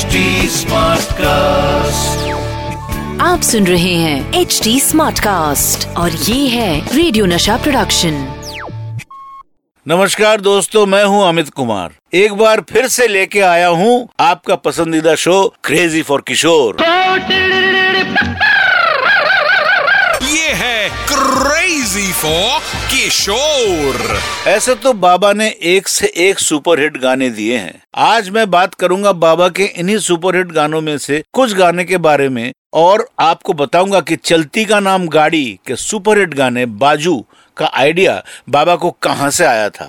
HD cast आप सुन रहे हैं एच डी स्मार्ट कास्ट और ये है रेडियो नशा प्रोडक्शन नमस्कार दोस्तों मैं हूँ अमित कुमार। एक बार फिर से लेके आया हूँ आपका पसंदीदा शो क्रेजी फॉर किशोर है। क्रेजी फॉर किशोर ऐसे तो बाबा ने एक से एक सुपरहिट गाने दिए हैं। आज मैं बात करूँगा बाबा के इन्हीं सुपरहिट गानों में से कुछ गाने के बारे में और आपको बताऊँगा कि चलती का नाम गाड़ी के सुपरहिट गाने बाजू का आइडिया बाबा को कहाँ से आया था?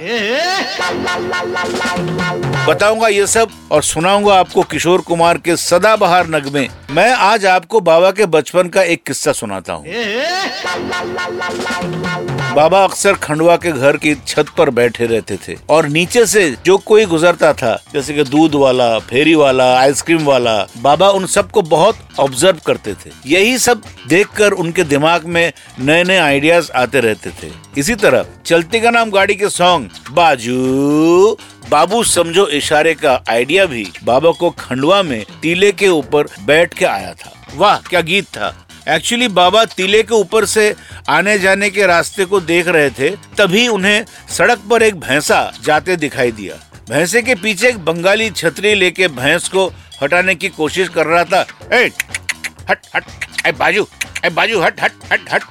बताऊँगा ये सब और सुनाऊँगा आपको किशोर कुमार के सदाबहार नगमे। मैं आज आपको बाबा के बचपन का एक किस्सा सुनाता हूँ। बाबा अक्सर खंडवा के घर की छत पर बैठे रहते थे और नीचे से जो कोई गुजरता था जैसे कि दूध वाला फेरी वाला आइसक्रीम वाला बाबा उन सबको बहुत ऑब्ज़र्व करते थे। यही सब देखकर उनके दिमाग में नए नए आइडियाज़ आते रहते थे। इसी तरह चलती का नाम गाड़ी के सॉन्ग बाजू। बाबू समझो इशारे का आइडिया भी बाबा को खंडवा में टीले के ऊपर बैठ के आया था। वाह क्या गीत था। एक्चुअली बाबा टीले के ऊपर से आने जाने के रास्ते को देख रहे थे तभी उन्हें सड़क पर एक भैंसा जाते दिखाई दिया। भैंसे के पीछे एक बंगाली छतरी लेके भैंस को हटाने की कोशिश कर रहा था। ए, हट हट ए बाजू ए बाजू हट हट हट हट।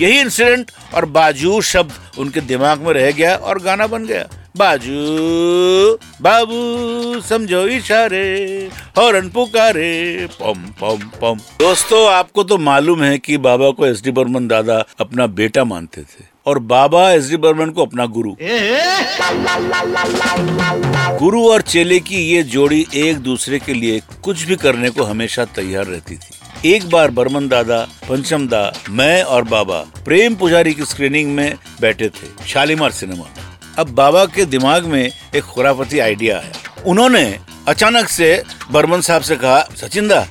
यही इंसिडेंट और बाजू शब्द उनके दिमाग में रह गया और गाना बन गया। बाजू, बाबू, समझो इशारे, हॉर्न पुकारे, पम पम पम। दोस्तों, आपको तो मालूम है कि बाबा को एस डी बर्मन दादा अपना बेटा मानते थे और बाबा एस डी बर्मन को अपना गुरु। गुरु और चेले की ये जोड़ी एक दूसरे के लिए कुछ भी करने को हमेशा तैयार रहती थी। एक बार बर्मन दादा, पंचम दा, मैं और बाबा प्रेम पुजारी की स्क्रीनिंग में बैठे थे, शालीमार सिनेमा अब बाबा के दिमाग में एक खुराफती आइडिया है। उन्होंने अचानक से बर्मन साहब से कहा, सचिन दा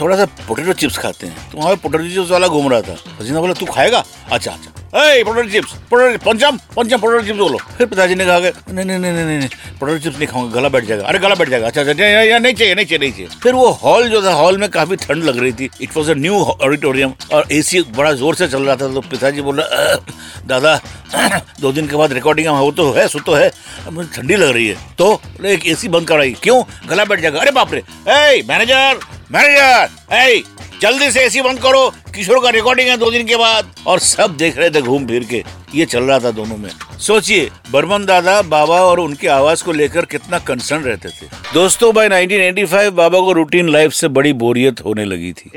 थोड़ा सा पोटेटो चिप्स खाते हैं। तो वहाँ पोटेटो चिप्स वाला घूम रहा था। सचिन बोला, तू खाएगा? अच्छा अच्छा। पोटैटो चिप्स पोटैटो पंचम पंचम पोटैटो चिप्स बोलो। फिर पिताजी ने कहा कि नहीं नहीं नहीं नहीं नहीं पोटैटो चिप्स नहीं खाऊँगा गला बैठ जाएगा। अरे गला बैठ जाएगा। अच्छा अच्छा नहीं, चाहिए नहीं चाहिए नहीं चाहिए। फिर वो हॉल जो था हॉल में काफ़ी ठंड लग रही थी। It was a new auditorium और एसी बड़ा ज़ोर से चल रहा था तो पिताजी बोल दादा दो दिन के बाद रिकॉर्डिंग वो तो है सो तो है। मुझे ठंडी लग रही है। तो एक एसी बंद कराई। क्यों? गला बैठ जाएगा। अरे बाप रे! मैनेजर मैनेजर जल्दी से एसी बंद करो। किशोर का रिकॉर्डिंग है दो दिन के बाद। और सब देख रहे थे घूम फिर के। ये चल रहा था दोनों में। सोचिए बर्मन दादा बाबा और उनकी आवाज़ को लेकर कितना कंसर्न रहते थे। दोस्तों बाय 1985 बाबा को रूटीन लाइफ से बड़ी बोरियत होने लगी थी।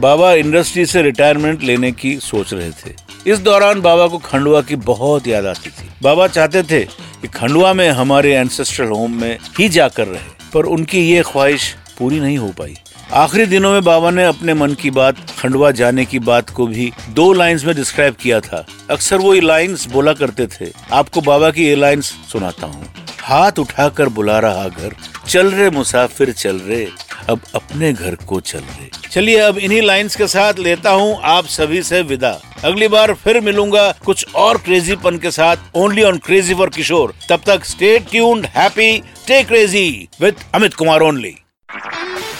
बाबा इंडस्ट्री से रिटायरमेंट लेने की सोच रहे थे। इस दौरान बाबा को खंडवा की बहुत याद आती थी। बाबा चाहते थे कि खंडवा में हमारे एंसेस्ट्रल होम में ही जाकर रहे पर उनकी ये ख्वाहिश पूरी नहीं हो पाई। आखिरी दिनों में बाबा ने अपने मन की बात, खंडवा जाने की बात को भी दो लाइंस में डिस्क्राइब किया था। अक्सर वो ये लाइंस बोला करते थे। आपको बाबा की ये लाइंस सुनाता हूँ। हाथ उठाकर बुला रहा घर। चल रे मुसाफिर, चल रहे अब अपने घर को चल रहे चलिए अब इन्हीं लाइंस के साथ लेता हूँ आप सभी से विदा। अगली बार फिर मिलूँगा कुछ और क्रेजीपन के साथ only on crazy for Kishore तब तक stay tuned happy stay crazy with Amit Kumar only